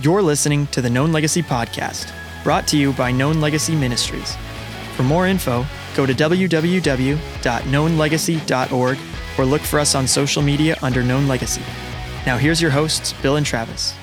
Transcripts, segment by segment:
You're listening to the Known Legacy Podcast, brought to you by Known Legacy Ministries. For more info, go to www.knownlegacy.org or look for us on social media under Known Legacy. Now here's your hosts, Bill and Travis.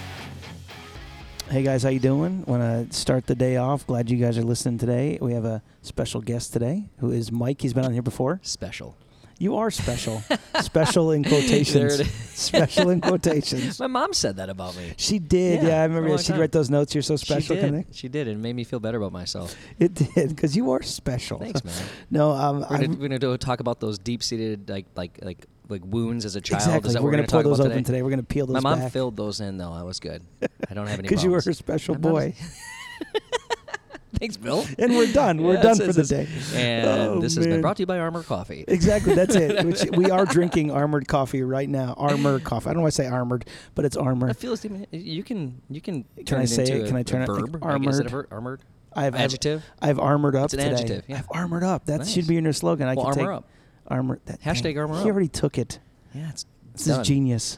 Hey guys, how you doing? Want to start the day off? Glad you guys are listening today. We have a special guest today, who is Mike. He's been on here before. Special. You are special. special in quotations. There it is. special in quotations. My mom said that about me. She did. Yeah, Yeah, I remember. She'd time. write those notes. You're so special. she did. She did, and it made me feel better about myself. It did because you are special. Thanks, man. No, um, We're gonna, we're talk about those deep-seated like like like like wounds as a child. exactly. Is that We're gonna we're pull those open about today. We're gonna peel those My mom back. filled those in though. That was good. I don't have any. because you were her special I'm boy. Thanks, Bill. and we're done. We're done for the day. And Oh, this has man. been brought to you by Armor Coffee. Exactly, that's it. Which we are drinking armored coffee right now. Armor coffee. I don't want to say armored, but it's armor. I feel you can you can Can turn I it say into it? a- Can I a turn it like verb? Like, is it a armored? ver- armored? I've I've- Adjective? I've, armored up It's an today. adjective, yeah. I've armored up. That Nice. should be your new slogan. I Well, can armor take up. armor. That, Hashtag dang, armor He up. already took it. Yeah, it's, This done. is genius.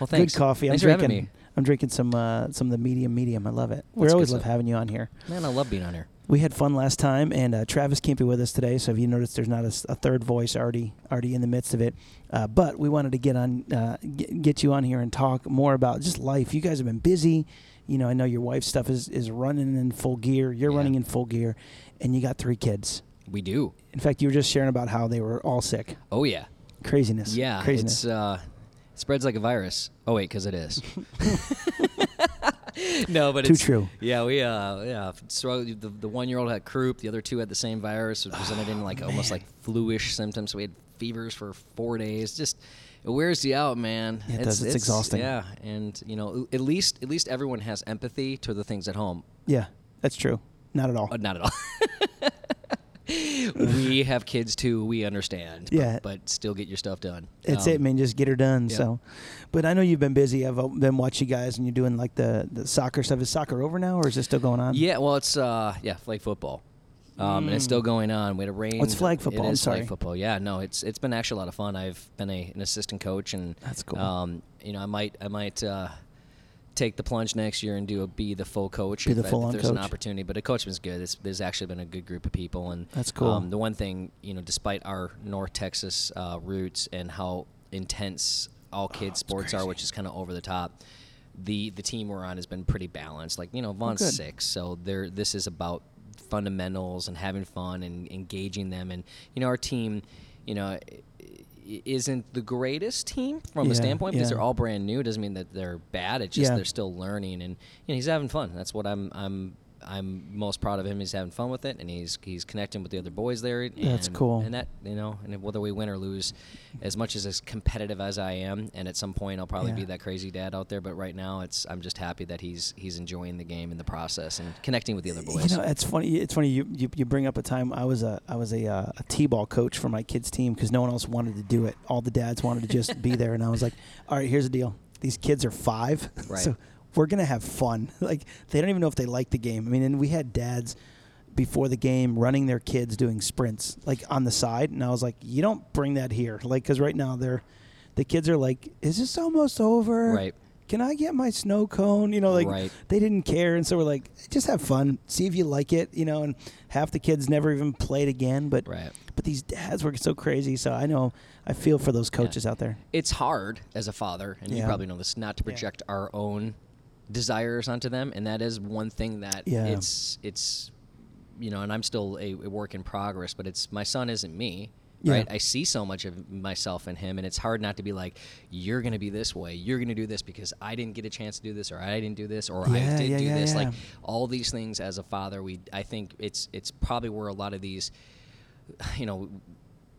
Well, thanks. Good coffee. Thanks I'm for having drinking. I'm drinking some uh, some of the medium medium. I love it. We That's good always love stuff. having you on here. Man, I love being on here. We had fun last time, and uh, Travis can't be with us today. So if you notice, there's not a, s- a third voice already already in the midst of it. Uh, but we wanted to get on uh, get, get you on here and talk more about just life. You guys have been busy. You know, I know your wife's stuff is is running in full gear. You're Yeah. running in full gear, and you got three kids. We do. In fact, you were just sharing about how they were all sick. Oh yeah. Craziness. Yeah, Craziness. it's uh, spreads like a virus. Oh wait, because it is. no, but Too it's true. Yeah, we uh, yeah. So the, the one year old had croup, the other two had the same virus. It presented in like almost like flu-ish symptoms. So we had fevers for four days. Just it wears you out, man. It does. It's exhausting. Yeah, and you know, at least at least everyone has empathy to the things at home. yeah, that's true. Not at all. Uh, not at all. we have kids too. We understand. Yeah. but, still get your stuff done. It's Um, it, man. Just get her done. yeah. So, but I know you've been busy. I've uh, been watching you guys, and you're doing like the, the soccer stuff. Is soccer over now, or is it still going on? Yeah, well, it's uh, yeah, flag football, um, and it's still going on. We had a rain. What's flag football? It I'm is flag sorry. football. Yeah, no, it's it's been actually a lot of fun. I've been a, an assistant coach, and That's cool. Um, you know, I might I might uh, take the plunge next year and do a be the full coach. Be the full-on there's an opportunity. But a coach was good. It's, there's actually been a good group of people, and That's cool. Um, the one thing you know, despite our North Texas uh, roots and how intense all kids sports are, which is kind of over the top. The, the team we're on has been pretty balanced. Like you know, Vaughn's good. six, so there. This is about fundamentals and having fun and engaging them. And you know, our team, you know, i- i- isn't the greatest team from Yeah, a standpoint because yeah. they're all brand new. Doesn't mean that they're bad. It's just Yeah. they're still learning, and you know, he's having fun. That's what I'm. I'm. I'm most proud of him. He's having fun with it, and he's he's connecting with the other boys there. That's cool. And that you know, and whether we win or lose, as much as as competitive as I am, and at some point I'll probably Yeah. be that crazy dad out there. But right now, it's I'm just happy that he's he's enjoying the game and the process and connecting with the other boys. You know, it's funny. It's funny you, you, you bring up a time I was a I was a uh, a t-ball coach for my kids' team because no one else wanted to do it. All the dads wanted to just be there, and I was like, "All right, here's the deal. These kids are five, Right. so we're gonna have fun. Like they don't even know if they like the game. I mean, and we had dads before the game running their kids doing sprints like on the side, and I was like, you don't bring that here, like because right now they're the kids are like, is this almost over? Right. Can I get my snow cone? You know, like Right. they didn't care, and so we're like, just have fun, see if you like it, you know. And half the kids never even played again, but Right. but these dads were so crazy. So I know I feel for those coaches out there. it's hard as a father, and you probably know this, not to Yeah. project our own desires onto them, and that is one thing that Yeah. it's it's you know, and I'm still a, a work in progress, but it's my son isn't me. Yeah. Right, I see so much of myself in him, and it's hard not to be like, "You're going to be this way. You're going to do this because I didn't get a chance to do this, or I didn't do this, or Yeah, I did do this." Like all these things as a father, we I think it's it's probably where a lot of these, you know,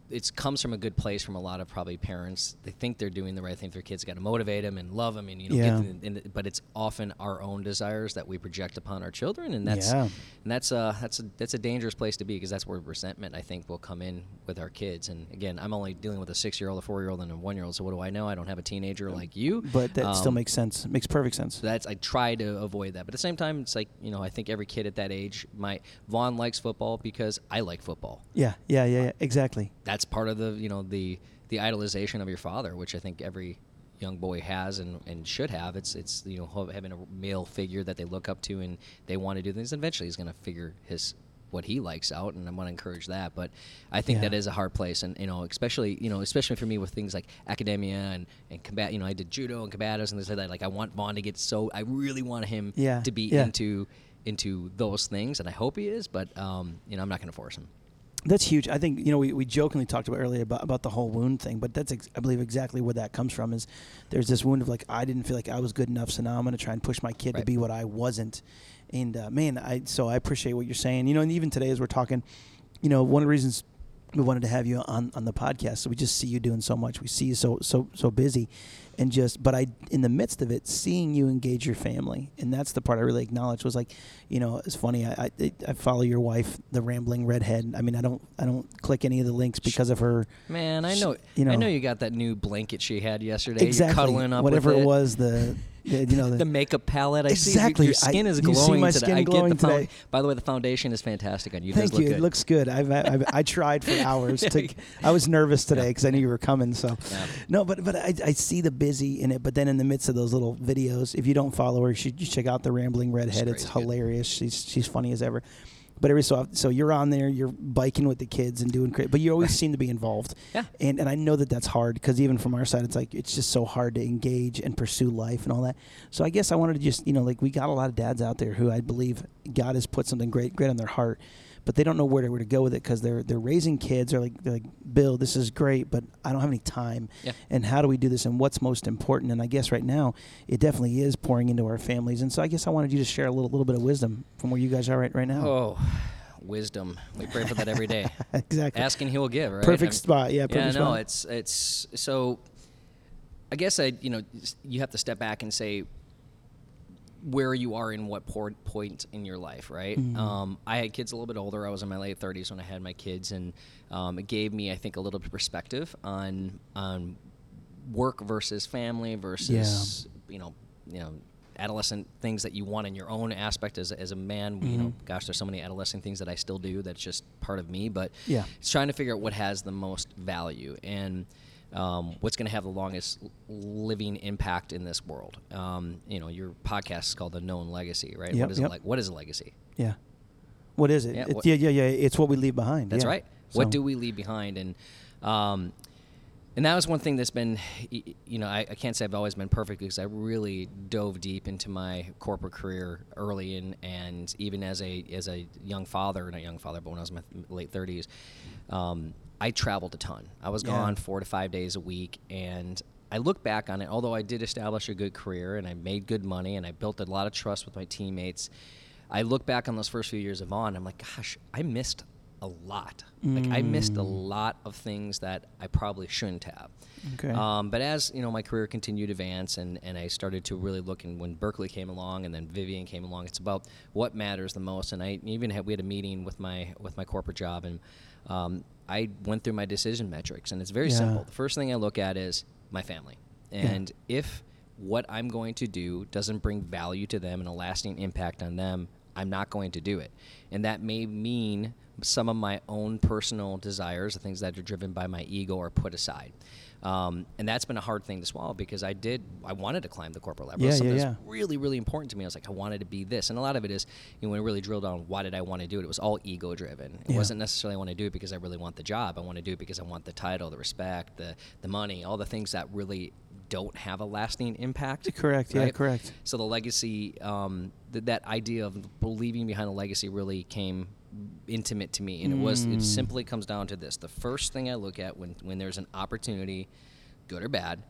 it comes from a good place from a lot of probably parents. They think they're doing the right thing for their kids. Got to motivate them and love them, and you know, Yeah. get them, and, but it's often our own desires that we project upon our children, and that's Yeah. and that's a that's a that's a dangerous place to be because that's where resentment I think will come in with our kids. And again, I'm only dealing with a six year old, a four year old, and a one year old. So what do I know? I don't have a teenager like you. But that still Um, makes sense. Makes perfect sense. that's I try to avoid that. But at the same time, it's like you know I think every kid at that age, my Vaughn likes football because I like football. Yeah, yeah, yeah, yeah. Exactly. That's part of the you know the the idolization of your father, which I think every young boy has and, and should have. It's it's you know having a male figure that they look up to and they want to do things. Eventually, he's going to figure his what he likes out, and I want to encourage that. But I think Yeah. that is a hard place, and you know, especially you know, especially for me with things like academia and and combat. You know, I did judo and combatives and things like that. Like I want Vaughn to get so. I really want him Yeah, to be yeah. into into those things, and I hope he is. But um, you know, I'm not going to force him. That's huge. I think you know we, we jokingly talked about earlier about, about the whole wound thing, but that's ex- I believe exactly where that comes from. Is there's this wound of like I didn't feel like I was good enough, so now I'm going to try and push my kid to be what I wasn't. And uh, man, I so I appreciate what you're saying. You know, and even today as we're talking, you know, one of the reasons we wanted to have you on on the podcast, so we just see you doing so much. We see you so so so busy, and just but I in the midst of it, seeing you engage your family, and that's the part I really acknowledge was like, you know, it's funny. I I, I follow your wife, the rambling redhead. I mean, I don't I don't click any of the links because of her. Man, I know, you know I know- you got that new blanket she had yesterday. Exactly cuddling up whatever with it was the, the you know the, the makeup palette. I Exactly. see your, skin I- is you glowing see my today. skin I glowing get the today. By the way, the foundation is fantastic on you. Thank look you. Good. It looks good. I've, I've I tried for hours. to, I was nervous today because I knew you were coming. So Yeah. no, but but I, I see the busy in it. But then in the midst of those little videos, if you don't follow her, you should you check out the rambling redhead. It's good. hilarious. She's she's funny as ever. But every so often, so you're on there, you're biking with the kids and doing great, but you always seem to be involved. Yeah. And and I know that that's hard because even from our side, it's like it's just so hard to engage and pursue life and all that. So I guess I wanted to just you know like we got a lot of dads out there who I believe God has put something great great on their heart, but they don't know where to, where to go with it because they're they're raising kids. Or like they're like Bill, this is great, but I don't have any time. Yeah. And how do we do this? And what's most important? And I guess right now it definitely is pouring into our families. And so I guess I wanted you to share a little little bit of wisdom from where you guys are right right now. Oh, wisdom. We pray for that every day. exactly. Ask and he will give. Right. Perfect I'm- spot. Yeah. Yeah, Perfect no, spot. it's it's so. I guess I you know you have to step back and say where you are in what point in your life, right? Mm-hmm. Um, I had kids a little bit older. I was in my late 30s when I had my kids, and um, it gave me, I think, a little bit of perspective on on work versus family versus you know you know adolescent things that you want in your own aspect as, as a man you know Mm-hmm. gosh there's so many adolescent things that i still do that's just part of me but Yeah. it's trying to figure out what has the most value and um, what's going to have the longest living impact in this world. Um, you know, your podcast is called The Known Legacy, right? Yep, what is yep. it like? What is a legacy? Yeah. What is it? Yeah, what- yeah, yeah, yeah. It's what we leave behind. That's yeah. right. So- What do we leave behind? And um, and that was one thing that's been, you know, I, I can't say I've always been perfect because I really dove deep into my corporate career early, and and even as a as a young father, not young father, but when I was in my late thirties, um, I traveled a ton. I was Yeah. gone four to five days a week, and I look back on it. Although I did establish a good career and I made good money and I built a lot of trust with my teammates, I look back on those first few years of on. I'm like, gosh, I missed a lot. Like I missed a lot of things that I probably shouldn't have. Okay. Um, but as you know, my career continued to advance, and, and I started to really look. And when Berkeley came along, and then Vivian came along, it's about what matters the most. And I even had we had a meeting with my with my corporate job, and um, I went through my decision metrics, and it's very Yeah. simple. The first thing I look at is my family, and if what I'm going to do doesn't bring value to them and a lasting impact on them, I'm not going to do it. And that may mean some of my own personal desires, the things that are driven by my ego, are put aside. Um, and that's been a hard thing to swallow because I did, I wanted to climb the corporate ladder. It was Yeah, something yeah, that's really, really important to me. I was like, I wanted to be this. And a lot of it is, you know, when I really drilled down, why did I want to do it? It was all ego driven. It Yeah. wasn't necessarily I want to do it because I really want the job. I want to do it because I want the title, the respect, the, the money, all the things that really don't have a lasting impact. Correct. Yeah. Correct. So the legacy, um, th- that idea of leaving behind a legacy really came intimate to me, and it was Mm. it simply comes down to this: the first thing I look at when when there's an opportunity, good or bad,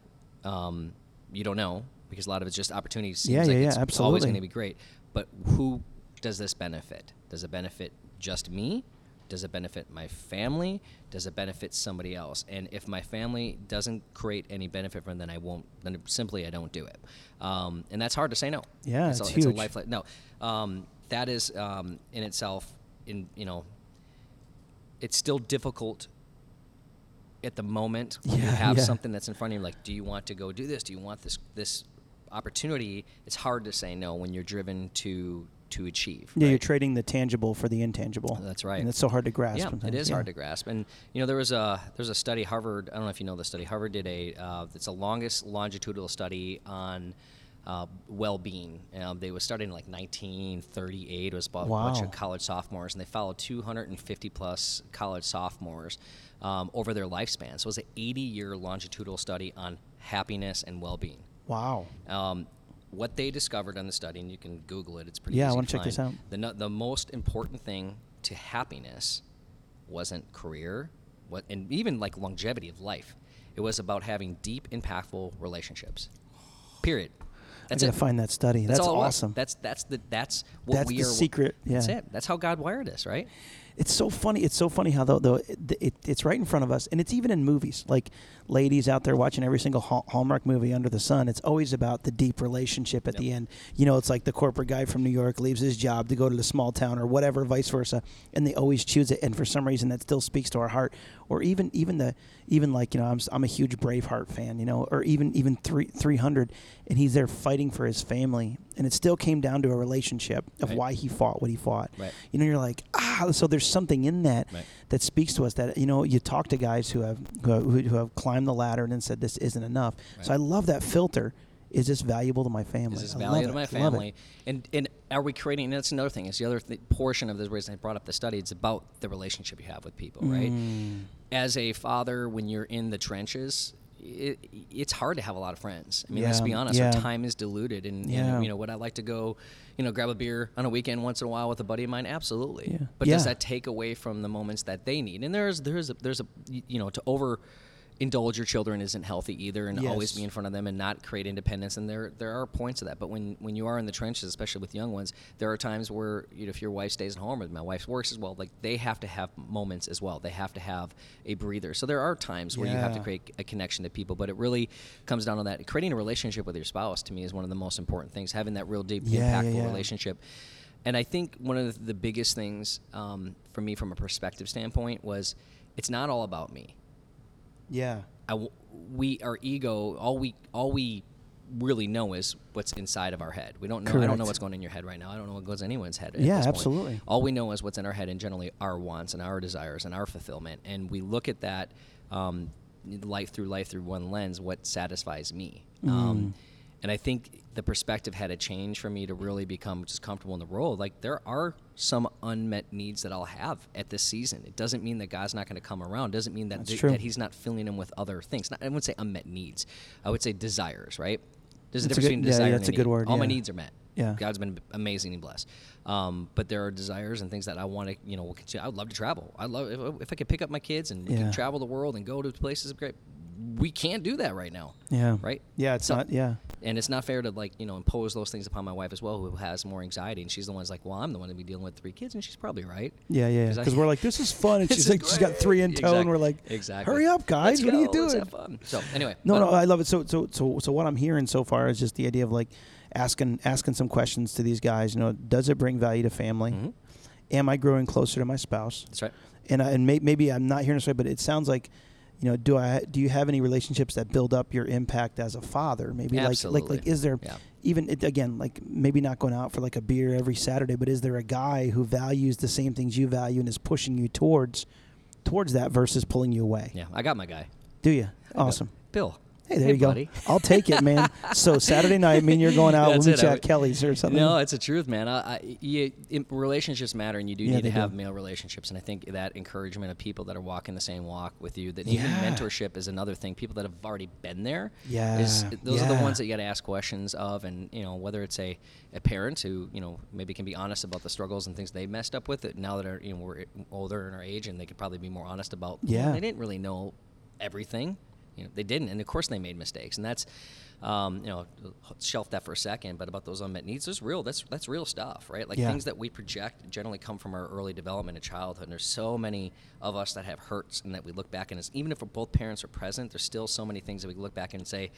um, you don't know because a lot of it's just opportunities. Seems Yeah, like yeah, yeah, it's always absolutely. going to be great, but who does this benefit? Does it benefit just me? Does it benefit my family? Does it benefit somebody else? And if my family doesn't create any benefit from it, then I won't. Then simply I don't do it. Um, and that's hard to say no. Yeah, it's, it's a, it's a huge. life. No, um, that is um, in itself. In you know, it's still difficult at the moment when you have yeah. something that's in front of you. Like, do you want to go do this? Do you want this this opportunity? It's hard to say no when you're driven to to achieve. Yeah, right? you're trading the tangible for the intangible. That's right. And it's so hard to grasp. Yeah, sometimes. it is Yeah. hard to grasp. And you know, there was a there's a study Harvard. I don't know if you know the study. Harvard did a uh, it's the longest longitudinal study on uh, well-being. Um, they was started in like 1938. It was about a bunch of college sophomores, and they followed 250 plus college sophomores um, over their lifespan. So it was an 80-year longitudinal study on happiness and well-being. Wow. Um, what they discovered on the study, and you can Google it. It's pretty. Yeah, I easy wanna to check this out. The the most important thing to happiness wasn't career, what and even like longevity of life. It was about having deep, impactful relationships. Period. That's I gotta find that study. That's, it was. awesome. That's that's the that's what That's we the are. secret, That's yeah. it. That's how God wired us, right? It's so funny. It's so funny how though, though it, it, it's right in front of us, and it's even in movies. Like ladies out there watching every single Hall- Hallmark movie under the sun. It's always about the deep relationship at the end. You know, it's like the corporate guy from New York leaves his job to go to the small town or whatever, vice versa, and they always choose it. And for some reason, that still speaks to our heart. Or even even the even like you know, I'm I'm a huge Braveheart fan. You know, or even even three three hundred, and he's there fighting for his family, and it still came down to a relationship of Right. why he fought what he fought Right. you know you're like ah so there's something in that Right. that speaks to us that you know you talk to guys who have who have, who have climbed the ladder and then said this isn't enough so i love that filter is this valuable to my family Is this love to my family? And and are we creating? And that's another thing. Is the other th- portion of this reason I brought up the study. It's about the relationship you have with people, right? Mm. As a father, when you're in the trenches. It, it's hard to have a lot of friends. I mean, let's be honest. yeah. Our time is diluted, and, Yeah. and you know, would I like to go, you know, grab a beer on a weekend once in a while with a buddy of mine? Absolutely. Yeah. But does that take away from the moments that they need? And there's there's a, there's a you know to over indulge your children isn't healthy either, and always be in front of them and not create independence. And there there are points of that. But when when you are in the trenches, especially with young ones, there are times where you know, if your wife stays at home or my wife works as well, like they have to have moments as well. They have to have a breather. So there are times where you have to create a connection to people. But it really comes down to that. Creating a relationship with your spouse to me is one of the most important things. Having that real deep, Yeah, yeah, impactful yeah. relationship. And I think one of the, the biggest things um, for me, from a perspective standpoint, was it's not all about me. Yeah I w- we our ego all we all we really know is what's inside of our head. We don't know. I don't know what's going in your head right now. I don't know what goes in anyone's head. at Yeah, this point. absolutely. All we know is what's in our head, and generally our wants and our desires and our fulfillment. And we look at that um, life through life through one lens. What satisfies me? Mm. Um, and I think the perspective had to change for me to really become just comfortable in the role. Like there are some unmet needs that I'll have at this season. It doesn't mean that God's not going to come around. It doesn't mean that th- that He's not filling them with other things. Not, I wouldn't say unmet needs. I would say desires. Right? There's a That's a difference good- between yeah, desire yeah, and that's a need. good word, All my needs are met. Yeah. God's been amazingly blessed. Um, but there are desires and things that I want to, you know, continue. I would love to travel. I love if, if I could pick up my kids and Yeah. travel the world and go to places. Great. We can't do that right now. yeah Right? yeah it's So- not yeah and it's not fair to like you know impose those things upon my wife as well who has more anxiety and she's the one's like well i'm the one to be dealing with three kids and she's probably right yeah yeah 'Cause because we're like this is fun and she's like she's got three in tow and we're like exactly hurry up guys Let's what are you go, let's doing have fun. so anyway No, no, I love it. So, so, so, so, what I'm hearing so far is just the idea of like asking, asking some questions to these guys. You know, does it bring value to family? Mhm. Am I growing closer to my spouse? that's right And I, and may, maybe I'm not hearing this right, but it sounds like, you know, do I do you have any relationships that build up your impact as a father? Maybe like like like is there Yeah. even it, again like maybe not going out for like a beer every Saturday, but is there a guy who values the same things you value and is pushing you towards towards that versus pulling you away? yeah i got my guy Do you? I Awesome. bill Hey, there Hey, you go. I'll take it, man. so Saturday night, I mean, you're going out. That's we'll meet it. you at Kelly's or something. No, it's the truth, man. I, I, you, relationships matter, and you do Yeah, need to have do. male relationships. And I think that encouragement of people that are walking the same walk with you, that even mentorship is another thing. People that have already been there, Yeah, is, those are the ones that you got to ask questions of. And you know, whether it's a, a parent who you know maybe can be honest about the struggles and things they messed up with it now that are you know we're older in our age, and they could probably be more honest about. Yeah. they didn't really know everything. You know, they didn't, and of course they made mistakes, and that's, um, you know, shelf that for a second. But about those unmet needs, there's real. That's that's real stuff, right? Like Yeah. things that we project generally come from our early development in childhood. And there's so many of us that have hurts, and that we look back and it's, even if both parents are present, there's still so many things that we look back and say,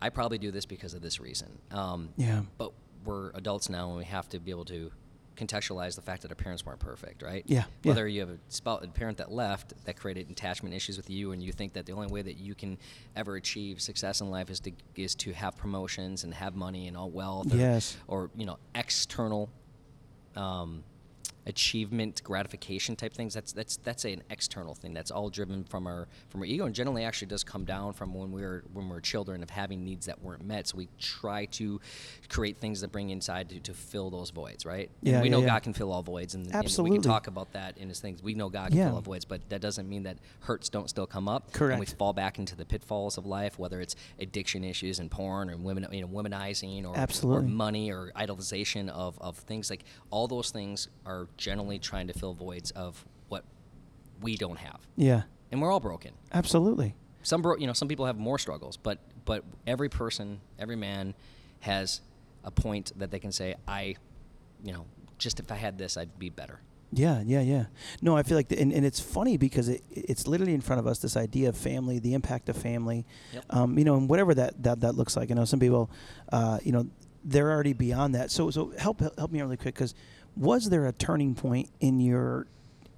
I probably do this because of this reason. Um, Yeah. But we're adults now, and we have to be able to contextualize the fact that our parents weren't perfect, right? Yeah, yeah. Whether you have a, spouse, a parent that left that created attachment issues with you, and you think that the only way that you can ever achieve success in life is to is to have promotions and have money and all wealth, or, Yes. or you know external um, achievement gratification type things that's that's that's an external thing. That's all driven from our from our ego and generally actually does come down from when we were when we were children of having needs that weren't met. So we try to create things that bring inside to, to fill those voids right? Yeah, and we yeah, know yeah. god can fill all voids and, and we can talk about that in his things. We know god can Yeah. fill all voids but that doesn't mean that hurts don't still come up and we fall back into the pitfalls of life whether it's addiction issues and porn or women you know womanizing or, or Absolutely. money or idolization of, of things. Like all those things are generally trying to fill voids of what we don't have Yeah. and we're all broken Absolutely. some bro- you know some people have more struggles but but every person every man has a point that they can say i you know just if i had this i'd be better Yeah, yeah, yeah. No, I feel like, the, and, and it's funny because it, it's literally in front of us this idea of family, the impact of family, Yep. um, you know, and whatever that, that, that looks like. I know some people, uh, you know, they're already beyond that. So, so help help me out really quick because was there a turning point in your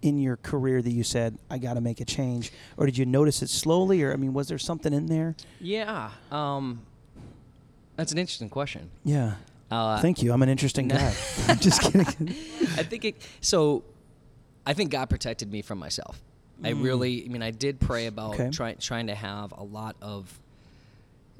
in your career that you said I got to make a change, or did you notice it slowly, or I mean, was there something in there? yeah um that's an interesting question Yeah. uh, Thank you. I'm an interesting guy. I'm just kidding. I think it. So, I think God protected me from myself. I really. I mean, I did pray about Mm. Okay. trying trying to have a lot of.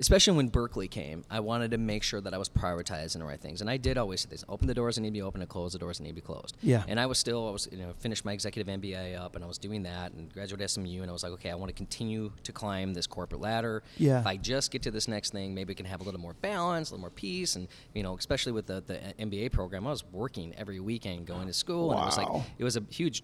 Especially when Berkeley came, I wanted to make sure that I was prioritizing the right things, and I did always say this: open the doors that need to be open, and close the doors that need to be closed. Yeah. And I was still, I was, you know, finished my executive MBA up, and I was doing that, and graduated SMU, and I was like, okay, I want to continue to climb this corporate ladder. Yeah. If I just get to this next thing, maybe we can have a little more balance, a little more peace, and you know, especially with the the MBA program, I was working every weekend, going to school, and it was like it was a huge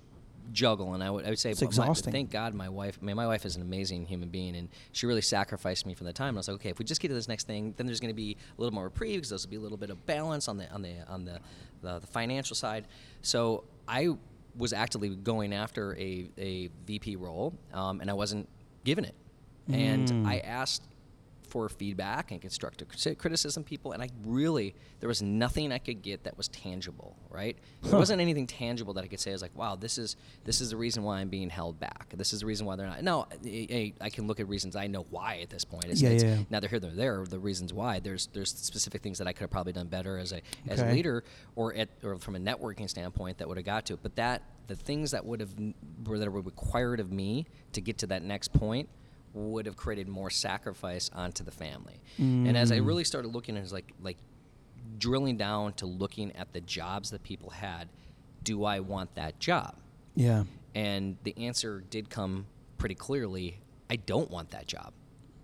juggle, and I would I would say, It's but my- thank God, my wife, I mean, my wife is an amazing human being, and she really sacrificed me for the time. And I was like, okay, if we just get to this next thing, then there's going to be a little more reprieve because there's will be a little bit of balance on the on the on the the, the financial side. So I was actively going after a, a VP role, um, and I wasn't given it. And Mm. I asked for feedback and constructive criticism people and i really there was nothing i could get that was tangible right? There Huh. wasn't anything tangible that i could say i was like wow this is this is the reason why i'm being held back. This is the reason why they're not no I, I- can look at reasons i know why at this point. It's, Yeah, it's yeah. neither here nor there the reasons why. There's there's specific things that i could have probably done better as a as a leader or at or from a networking standpoint that would have got to it. But that the things that would have were that were required of me to get to that next point would have created more sacrifice onto the family. And as I Mm. really started looking at it, like like drilling down to looking at the jobs that people had, do I want that job? Yeah. And the answer did come pretty clearly. I don't want that job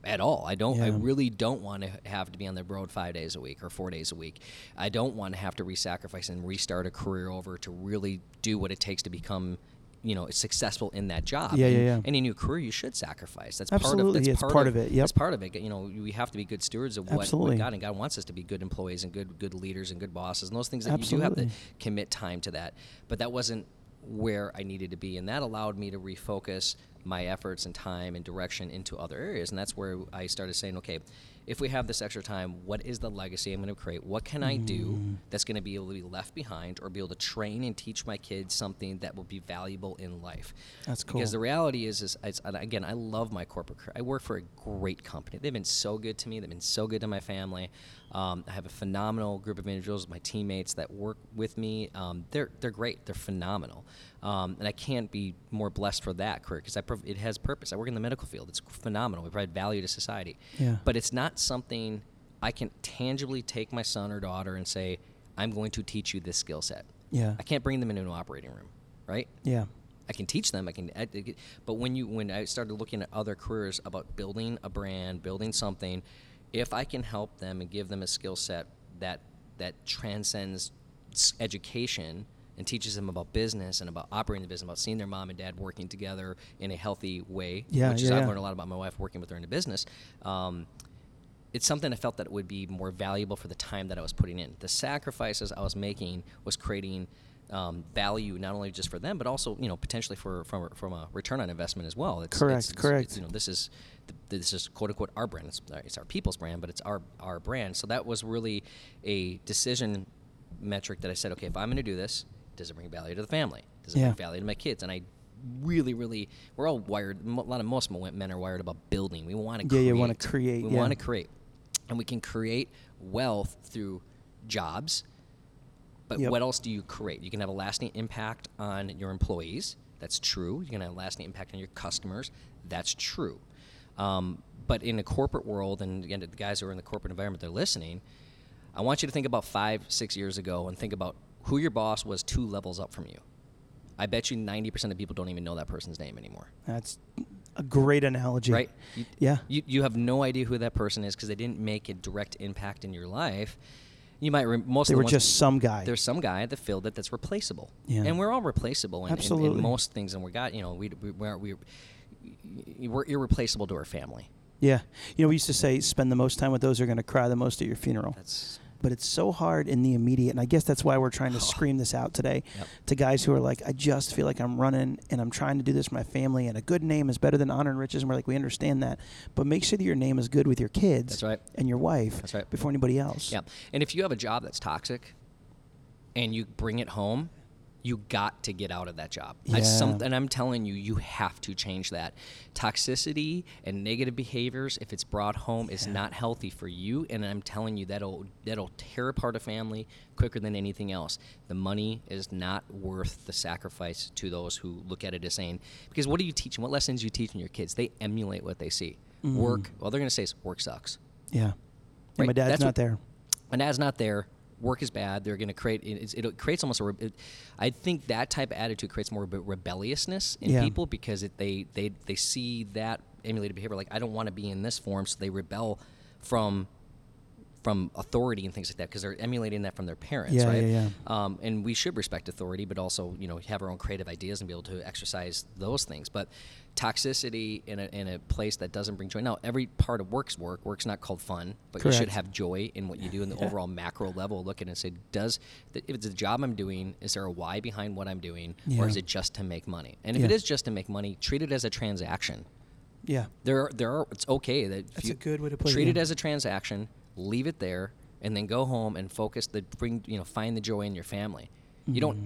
at all. I don't. I really don't want to have to be on the road five days a week or four days a week. I don't want to have to re-sacrifice and restart a career over to really do what it takes to become, you know, successful in that job. Yeah, yeah, And yeah. Any new career you should sacrifice. That's Absolutely, part of. That's it's part, part of, it, yep. That's part of it. You know, we have to be good stewards of what, Absolutely. what God and God wants us to be good employees and good good leaders and good bosses and those things that you do have to commit time to that. But that wasn't where I needed to be, and that allowed me to refocus my efforts and time and direction into other areas. And that's where I started saying, okay, if we have this extra time, what is the legacy I'm going to create? What can I do Mm. that's going to be able to be left behind, or be able to train and teach my kids something that will be valuable in life? That's cool. Because the reality is, is it's, again, I love my corporate career. I work for a great company. They've been so good to me. They've been so good to my family. Um, I have a phenomenal group of individuals, my teammates that work with me. Um, they're they're great. They're phenomenal, um, and I can't be more blessed for that career because prov- it has purpose. I work in the medical field. It's phenomenal. We provide value to society. Yeah. But it's not something I can tangibly take my son or daughter and say, "I'm going to teach you this skill set." Yeah. I can't bring them into an operating room, right? Yeah. I can teach them. I can, I, I but when you when I started looking at other careers about building a brand, building something, if I can help them and give them a skill set that that transcends education and teaches them about business and about operating the business, about seeing their mom and dad working together in a healthy way, Yeah, which is yeah, I've yeah. learned a lot about my wife working with her in a business. Um, it's something I felt that would be more valuable for the time that I was putting in. The sacrifices I was making was creating um, value not only just for them, but also you know potentially for from from a return on investment as well. It's, Correct, it's- correct. it's, you know, this is this is quote unquote our brand. It's, it's our people's brand, but it's our our brand. So that was really a decision metric that I said, okay, if I'm going to do this, does it bring value to the family? Does it Yeah. bring value to my kids? And I really, really, we're all wired. A lot of most men are wired about building. We want to Yeah, create. you wanna create, We yeah. want to create, and we can create wealth through jobs But Yep. what else do you create? You can have a lasting impact on your employees. That's true. You can have a lasting impact on your customers. That's true. Um, but in a corporate world, and again, the guys who are in the corporate environment, they're listening. I want you to think about five, six years ago and think about who your boss was two levels up from you. I bet you 90% of people don't even know that person's name anymore. That's a great analogy. Right? You, Yeah. You, you have no idea who that person is because they didn't make a direct impact in your life. You might rem- most They the were ones- just some guy. there's some guy that filled it that's replaceable. Yeah. And we're all replaceable in, in- in, Absolutely. most things, and we got you know we we we're, we we're irreplaceable to our family. Yeah. You know, we used to say spend the most time with those who are going to cry the most at your funeral. That's but it's so hard in the immediate. And I guess that's why we're trying to scream this out today Yep. to guys who are like, I just feel like I'm running and I'm trying to do this for my family. And a good name is better than honor and riches. And we're like, we understand that. But make sure that your name is good with your kids That's right. and your wife That's right. before anybody else. yeah. And if you have a job that's toxic, and you bring it home, you got to get out of that job. Some, Yeah. and I'm telling you, you have to change that. Toxicity and negative behaviors, if it's brought home, is not healthy for you. And I'm telling you, that'll that'll tear apart a family quicker than anything else. The money is not worth the sacrifice to those who look at it as saying, because what are you teaching? What lessons are you teaching your kids? They emulate what they see. Mm. Work. Well, they're going to say work sucks. Yeah. Right, my dad's that's not what- there. My dad's not there work is bad they're going to create it, it creates almost a re- it, i think that type of attitude creates more of a rebelliousness in Yeah. people because it, they they they see that emulated behavior like i don't want to be in this form so they rebel from from authority and things like that because they're emulating that from their parents Yeah, right yeah, Um, and we should respect authority but also you know have our own creative ideas and be able to exercise those things but toxicity in a, in a place that doesn't bring joy now every part of work's work work's not called fun but you should have joy in what you do in the Yeah. overall macro level look at it and say does the, if it's a job i'm doing is there a why behind what i'm doing or is it just to make money and if Yeah. it is just to make money treat it as a transaction Yeah. there are, there are it's okay that That's you a good way to put it, treat it yeah. as a transaction leave it there and then go home and focus the bring you know find the joy in your family you don't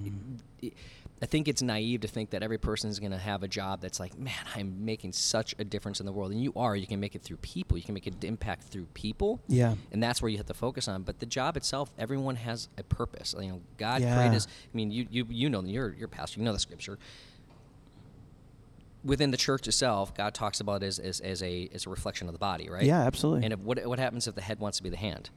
Mm. i think it's naive to think that every person is going to have a job that's like man i'm making such a difference in the world and you are you can make it through people you can make an impact through people Yeah. and that's where you have to focus on but the job itself everyone has a purpose you know god Yeah. created us i mean you you you know you're you're pastor you know the scripture within the church itself, God talks about it as, as, as a as a reflection of the body, right? Yeah, absolutely. And if, what what happens if the head wants to be the hand?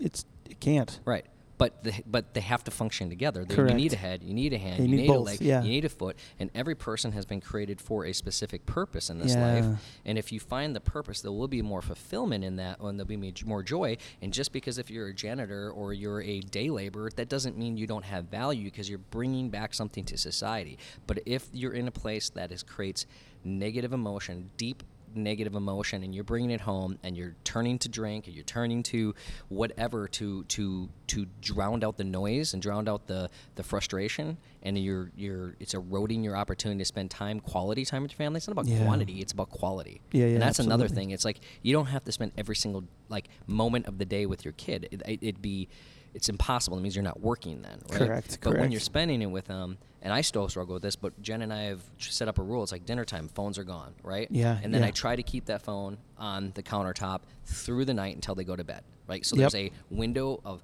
It's it can't. Right. But the, but they have to function together. They- You need a head, you need a hand, You you, need need, a leg, yeah. you need a foot, and every person has been created for a specific purpose in this Yeah. life. And if you find the purpose, there will be more fulfillment in that, and there'll be more joy. And just because if you're a janitor or you're a day laborer, that doesn't mean you don't have value because you're bringing back something to society. But if you're in a place that is creates negative emotion, deep negative emotion and you're bringing it home and you're turning to drink and you're turning to whatever to to to drown out the noise and drown out the the frustration and you're you're it's eroding your opportunity to spend time quality time with your family. It's not about Yeah. quantity it's about quality. Yeah, yeah, and that's another thing. It's like you don't have to spend every single like moment of the day with your kid. It, it, it'd be it's impossible. It means you're not working then right? Correct, but when you're spending it with them and i still struggle with this but jen and i have set up a rule it's like dinner time phones are gone right Yeah, and then yeah. i try to keep that phone on the countertop through the night until they go to bed right so Yep. there's a window of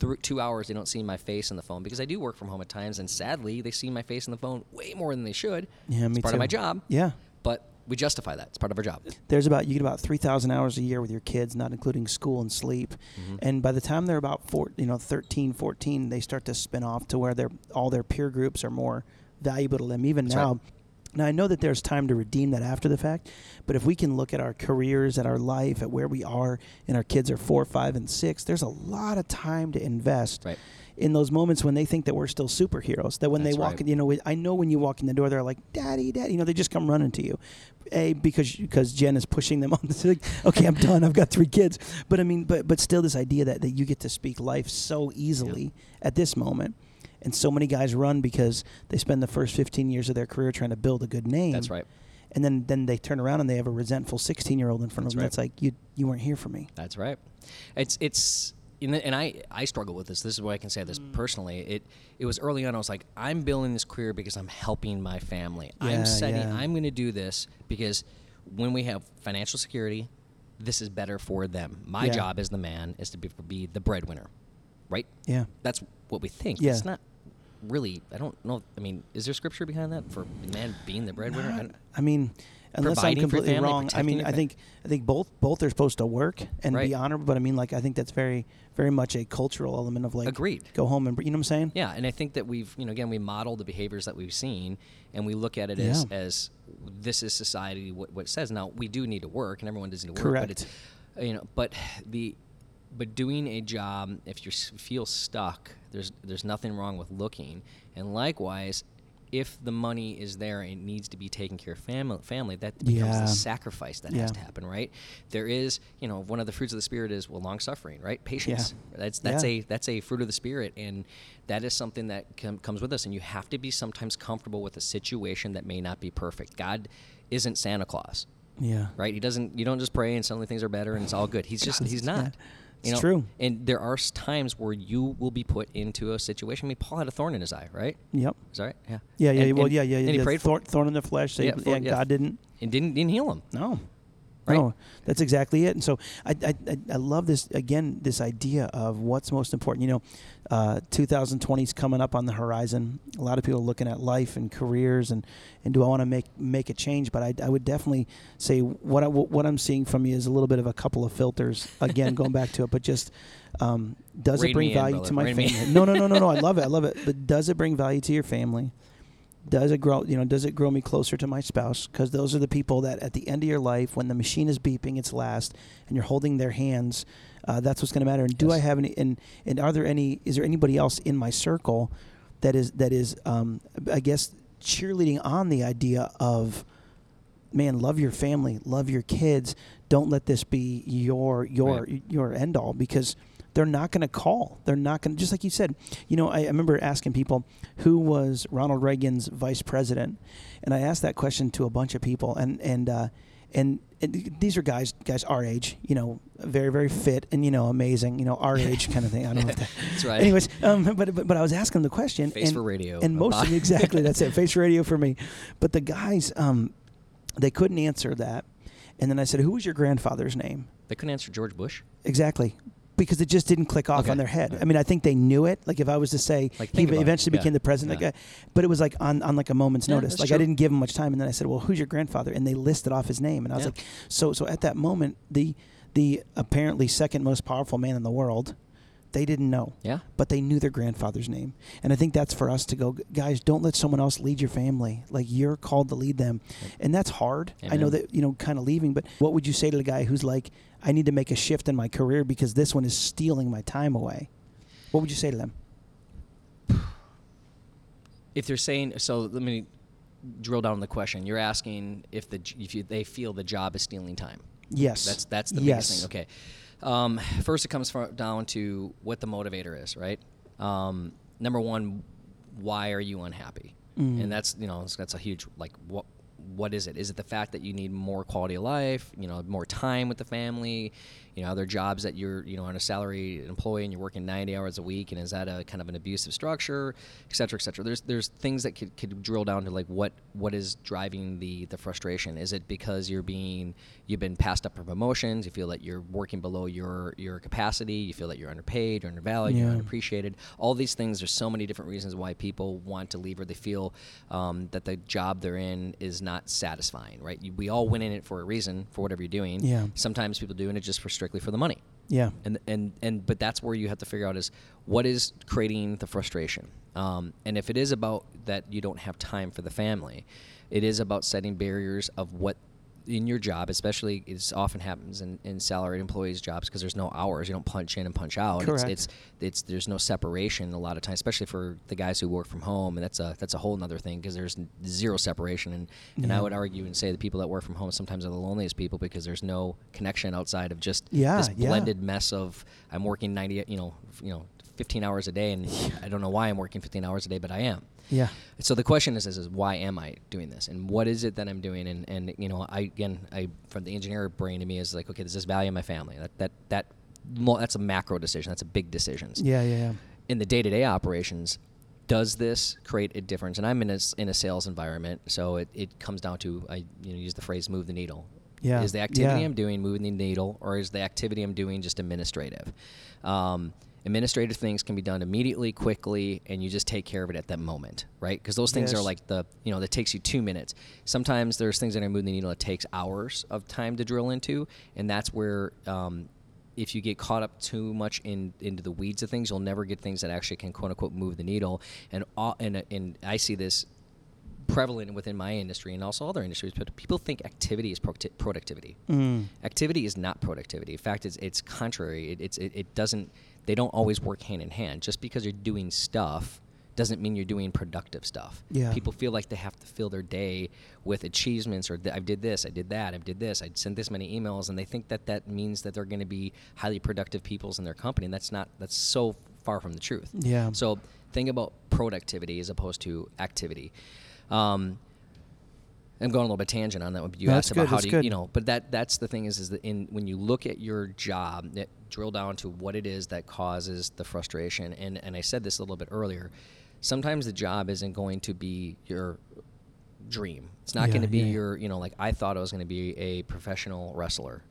th- two hours they don't see my face in the phone because i do work from home at times and sadly they see my face in the phone way more than they should Yeah, me it's part too. of my job Yeah. We justify that it's part of our job There's about you get about three thousand hours a year with your kids, not including school and sleep. Mm-hmm. And by the time they're about four, you know, 13, 14, they start to spin off to where their all their peer groups are more valuable to them. Even That's now. right. Now I know that there's time to redeem that after the fact, but if we can look at our careers, at our life, at where we are, and our kids are four, five, and six, there's a lot of time to invest Right. In those moments when they think that we're still superheroes. That when That's they walk, right. in, you know, I know when you walk in the door, they're like, "Daddy, Daddy," you know, they just come running to you. A because because Jen is pushing them on. It's like, okay, I'm done. I've got three kids. But I mean, but but still, this idea that, that you get to speak life so easily at this moment, and so many guys run because they spend the first 15 years of their career trying to build a good name. that's right And then then they turn around and they have a resentful 16 year old in front That's of them. right. That's like you you weren't here for me. That's right. It's it's and I I struggle with this. This is what I can say this Mm. personally. It it was early on. I was like, I'm building this career because I'm helping my family. Yeah, I'm setting. yeah. I'm going to do this because when we have financial security, this is better for them. My Yeah. job as the man is to be, be the breadwinner. right? Yeah. That's what we think. Yeah. It's not really. I don't know. I mean, is there scripture behind that for man being the breadwinner? I I mean, unless I'm Providing for your completely family, wrong, I mean, I think I think both both are supposed to work and Right. be honorable. But I mean, like, I think that's very very much a cultural element of like, Agreed. Go home and you know what I'm saying? Yeah, and I think that we've, you know, again, we model the behaviors that we've seen, and we look at it as, Yeah. as this is society what, what it says. Now we do need to work, and everyone does need to work, Correct. but it's, you know, but the, but doing a job if you feel stuck, there's there's nothing wrong with looking, and likewise. If the money is there and it needs to be taken care of family, family that becomes Yeah. the sacrifice that has to happen, right? There is, you know, one of the fruits of the spirit is well, long suffering, right? Patience. That's that's Yeah. a that's a fruit of the spirit and that is something that com- comes with us and you have to be sometimes comfortable with a situation that may not be perfect god isn't santa claus Yeah. right he doesn't you don't just pray and suddenly things are better and it's all good he's just he's not you know? true. and there are times where you will be put into a situation i mean paul had a thorn in his eye right Yep. is that right yeah Yeah. Yeah. And- well, yeah. Yeah. and he prayed thorn, for thorn in the flesh. So Yeah, yeah, for- yeah. God didn't. and didn't didn't heal him No. Right? No, that's exactly it. And so I, I, I- love this again. This idea of what's most important. You know, uh, 2020 is coming up on the horizon. A lot of people are looking at life and careers and, and do I want to make make a change? But I, I would definitely say what I, what I'm seeing from you is a little bit of a couple of filters. Again, going back to it, but just um, does Rein it bring me in, value to my Rein family? no, no, no, no, no. I love it. I love it. But does it bring value to your family? Does it grow you know does it grow me closer to my spouse? Because those are the people that at the end of your life when the machine is beeping its last and you're holding their hands uh, that's what's going to matter. And do i have any and, and are there any is there anybody else in my circle that is that is um, i guess cheerleading on the idea of man love your family love your kids don't let this be your your Right. your end all? Because they're not going to call. They're not going to just like you said you know I, I remember asking people who was ronald reagan's vice president? And i asked that question to a bunch of people and and uh, and, and these are guys guys our age you know very very fit and you know amazing you know our age kind of thing i don't know if that That's right. anyways um, but, but but i was asking them the question Face and, for radio. and most of them, exactly that's it face radio for me. But the guys um, they couldn't answer that and then i said who was your grandfather's name? They couldn't answer george bush? Exactly because it just didn't click off Okay. on their head I mean, I think they knew it. Like if I was to say Like, he about it. eventually Yeah. became the president, Yeah. like, but it was like on, on like a moment's Yeah, notice. Like I didn't give him much time, and then I said, "Well, who's your grandfather?" And they listed off his name, and I was like, "So, so at that moment, the the apparently second most powerful man in the world, they didn't know, yeah but they knew their grandfather's name, and I think that's for us to go, guys. Don't let someone else lead your family. Like you're called to lead them, and that's hard. I know that you know, kind of leaving. But what would you say to the guy who's like, I need to make a shift in my career because this one is stealing my time away? What would you say to them? if they're saying so let me drill down on the question you're asking if the if you, they feel the job is stealing time Yes, that's that's the yes. biggest thing okay um, first it comes from, down to what the motivator is right? Um, number one why are you unhappy? Mm. and that's you know that's a huge like what what is it? Is it the fact that you need more quality of life you know more time with the family you know other jobs that you're you know on a salary employee and you're working 90 hours a week and is that a kind of an abusive structure et cetera et cetera? There's there's things that could, could drill down to like what what is driving the the frustration? Is it because you're being you've been passed up for promotions you feel that you're working below your your capacity you feel that you're underpaid you're undervalued you're Yeah. unappreciated all these things there's so many different reasons why people want to leave or they feel um, that the job they're in is not satisfying right? You, we all went in it for a reason for whatever you're doing. Yeah. sometimes people doing it just for strictly for the money. Yeah, and and and but that's where you have to figure out is what is creating the frustration. Um, and if it is about that you don't have time for the family it is about setting barriers of what in your job especially it often happens in, in salaried employees jobs because there's no hours you don't punch in and punch out Correct. It's, it's it's there's no separation a lot of times especially for the guys who work from home and that's a that's a whole nother thing because there's zero separation and and Yeah. I would argue and say the people that work from home sometimes are the loneliest people because there's no connection outside of just Yeah, this yeah. blended mess of I'm working 90, you know, you know, 15 hours a day, and I don't know why I'm working 15 hours a day, but I am. yeah, So the question is, is, is why am I doing this, and what is it that I'm doing? And, and you know, I again, I from the engineer brain to me is like, okay, does this value my family? That that that that's a macro decision. That's a big decision. yeah, yeah, yeah. In the day-to-day operations, does this create a difference? And I'm in a, in a sales environment, so it, it comes down to I you know use the phrase move the needle. Yeah, Is the activity yeah. I'm doing moving the needle, or is the activity I'm doing just administrative? Um, administrative things can be done immediately, quickly, and you just take care of it at that moment, right? Because those things are like the you know that takes you two minutes. Sometimes there's things that are moving the needle that takes hours of time to drill into, and that's where. Um, if you get caught up too much in into the weeds of things, you'll never get things that actually can quote unquote move the needle. And all, and and I see this prevalent within my industry and also other industries. But people think activity is producti- productivity. Mm. Activity is not productivity. In fact, it's it's contrary. It, it's it, it doesn't. They don't always work hand in hand. Just because you're doing stuff doesn't mean you're doing productive stuff. Yeah. People feel like they have to fill their day with achievements or th- I did this, I did that, I did this, I sent this many emails, and they think that that means that they're going to be highly productive peoples in their company, and that's not. That's so far from the truth. Yeah. So think about productivity as opposed to activity. Um, I'm going a little bit tangent on that one, but you No, asked that's about how do you, good. you know, but that that's the thing is is that in when you look at your job, that drill down to what it is that causes the frustration, and and I said this a little bit earlier. Sometimes the job isn't going to be your dream. It's not Yeah, going to be yeah. your, you know, like I thought I was going to be a professional wrestler.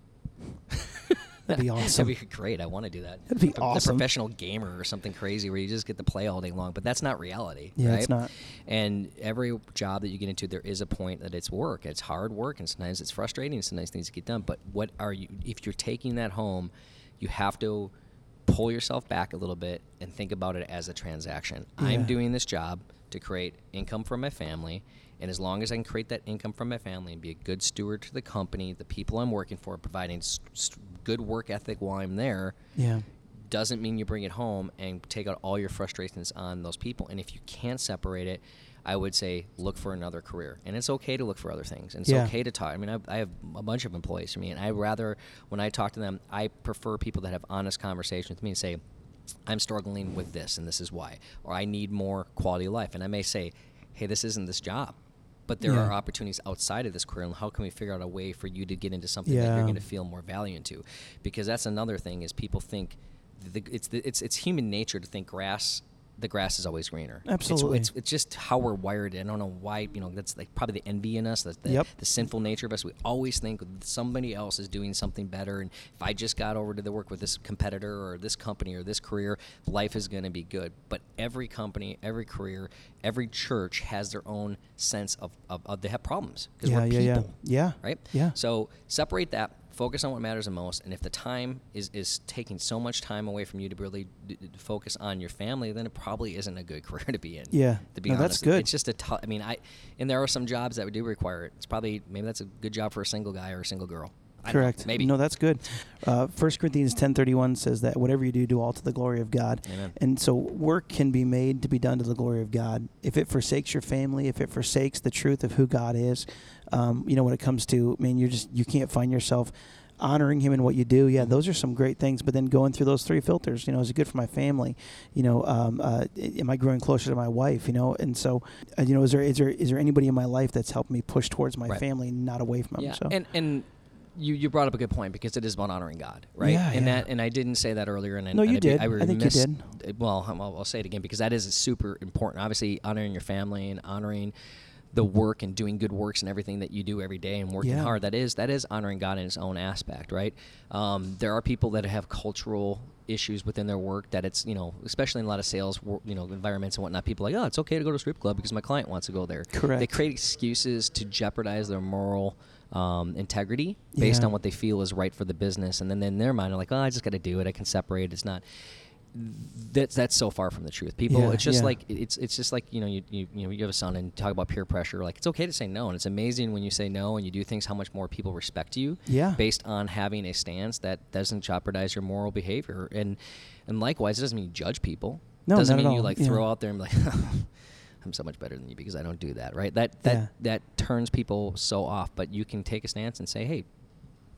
That'd be awesome. That'd be great. I want to do that. That'd be A- awesome. A professional gamer or something crazy where you just get to play all day long, but that's not reality. Yeah, right? it's not. And every job that you get into, there is a point that it's work. It's hard work, and sometimes it's frustrating. Sometimes things get done. But what are you? If you're taking that home, you have to pull yourself back a little bit and think about it as a transaction. Yeah. I'm doing this job to create income for my family. And as long as I can create that income from my family and be a good steward to the company, the people I'm working for, providing s- s- good work ethic while I'm there, yeah. doesn't mean you bring it home and take out all your frustrations on those people. And if you can't separate it, I would say look for another career. And it's okay to look for other things. And it's Yeah. okay to talk. I mean, I, I have a bunch of employees for me, and I rather, when I talk to them, I prefer people that have honest conversations with me and say, I'm struggling with this, and this is why. Or I need more quality of life. And I may say, hey, this isn't this job. But there Yeah. are opportunities outside of this career, and how can we figure out a way for you to get into something that you're going to feel more value into? Because that's another thing is people think the, it's the, it's it's human nature to think grass the grass is always greener. It's- Absolutely. it's, it's just how we're wired. I don't know why you know that's like probably the envy in us, that's the, Yep. the sinful nature of us. We always think somebody else is doing something better, and if I just got over to the work with this competitor or this company or this career, life is going to be good. But every company, every career, every church has their own sense of, of, of they have problems because Yeah, we're yeah, yeah. Yeah. right? Yeah. So separate that. Focus on what matters the most, and if the time is, is taking so much time away from you to really d- d- focus on your family, then it probably isn't a good career to be in. Yeah. to be No, honest, that's good. It's just a tough. I mean, I and there are some jobs that do require it. It's probably maybe that's a good job for a single guy or a single girl. Don't know. Correct. Maybe. No, that's good. Uh, 1 Corinthians ten thirty one says that whatever you do, do all to the glory of God. Amen. And so work can be made to be done to the glory of God. If it forsakes your family, if it forsakes the truth of who God is, um, you know, when it comes to, I mean, you're just you can't find yourself honoring him in what you do. Yeah, those are some great things. But then going through those three filters, you know, is it good for my family? You know, um, uh, am I growing closer to my wife? You know, and so, uh, you know, is there is there is there anybody in my life that's helped me push towards my Right. family, not away from them? Yeah, So and and you, you brought up a good point because it is about honoring God, right? Yeah, and yeah. that and I didn't say that earlier, and I- No, you be- did. I, I think you did. Well, I'll, I'll say it again because that is super important. Obviously, honoring your family and honoring the work and doing good works and everything that you do every day and working Yeah. hard. That is that is honoring God in its own aspect, right? Um, there are people that have cultural issues within their work that it's you know especially in a lot of sales you know environments and whatnot people are like oh it's okay to go to a strip club because my client wants to go there correct they create excuses to jeopardize their moral um, integrity based Yeah. on what they feel is right for the business, and then in their mind, they're like, "Oh, I just got to do it. I can separate. It's not." That's that's so far from the truth. People, Yeah, it's just yeah. like it's it's just like you know you, you you know you have a son and talk about peer pressure. Like it's okay to say no, and it's amazing when you say no and you do things how much more people respect you. Yeah. Based on having a stance that doesn't jeopardize your moral behavior, and and likewise, it doesn't mean you judge people. No, doesn't not at mean you like Yeah. throw out there and be like. I'm so much better than you because I don't do that, right? That that Yeah. that turns people so off. But you can take a stance and say, "Hey,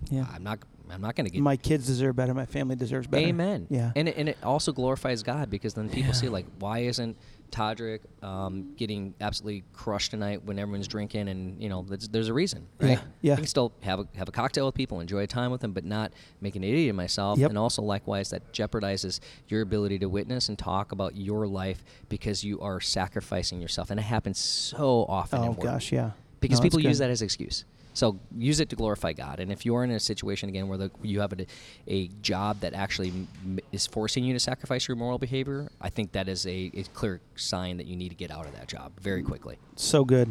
yeah. I'm not. I'm not going to get my kids deserve better. My family deserves better. Amen. Yeah. And it, and it also glorifies God because then people Yeah. see like, why isn't Todrick um, getting absolutely crushed tonight when everyone's drinking and you know there's, there's a reason, right? Yeah, yeah. I can still have a have a cocktail with people, enjoy a time with them, but not make an idiot of myself. Yep. And also likewise, that jeopardizes your ability to witness and talk about your life because you are sacrificing yourself, and it happens so often. oh gosh, yeah. because No, people use that as excuse. So use it to glorify God. And if you're in a situation again where the, you have a, a job that actually m- is forcing you to sacrifice your moral behavior, I think that is a, a clear sign that you need to get out of that job very quickly. So good.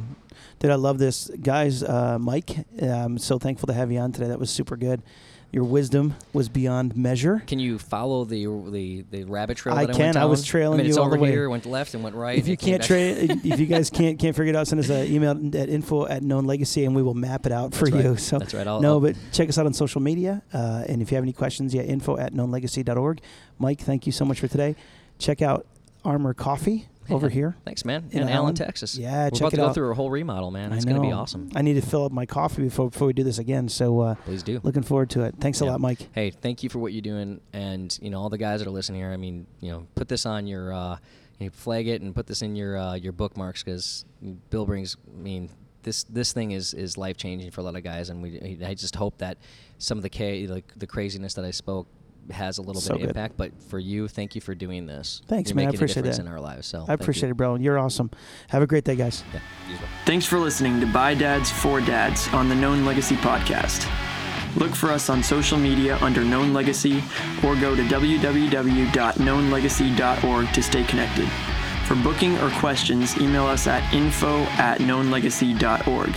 Did I love this, guys? Uh, Mike, I'm so thankful to have you on today. That was super good. Your wisdom was beyond measure. Can you follow the the, the rabbit trail? I I, can. Went I was trailing I mean, you all the way. here. Went left and went right. If you can't trade, if you guys can't can't figure it out, send us an email at info at known legacy, and we will map it out for That's right. you. So That's right. I'll, no, I'll- but check us out on social media, uh, and if you have any questions, yeah, info at knownlegacy.org. Mike, thank you so much for today. Check out Armor Coffee over here. Thanks, man. in In Allen. Allen, Texas. Yeah, check it out. We're check about to go out. through a whole remodel, man. It's going to be awesome. I need to fill up my coffee before before we do this again. So uh, Please do. looking forward to it. Thanks a lot, Mike. hey, thank you for what you're doing, and you know all the guys that are listening here. I mean, you know, put this on your, uh, you know, flag it and put this in your uh, your bookmarks because Bill brings. I mean, this this thing is is life changing for a lot of guys, and we. I just hope that some of the ca- like the craziness that I spoke has a little So bit good. of impact. But for you, thank you for doing this. Thanks, You're man. I making a appreciate difference that. in our lives. So I appreciate it, bro. You're awesome. Have a great day, guys. Yeah, well. Thanks for listening to By Dads for Dads on the Known Legacy podcast. Look for us on social media under Known Legacy or go to www.knownlegacy.org to stay connected. For booking or questions, email us at info at knownlegacy.org.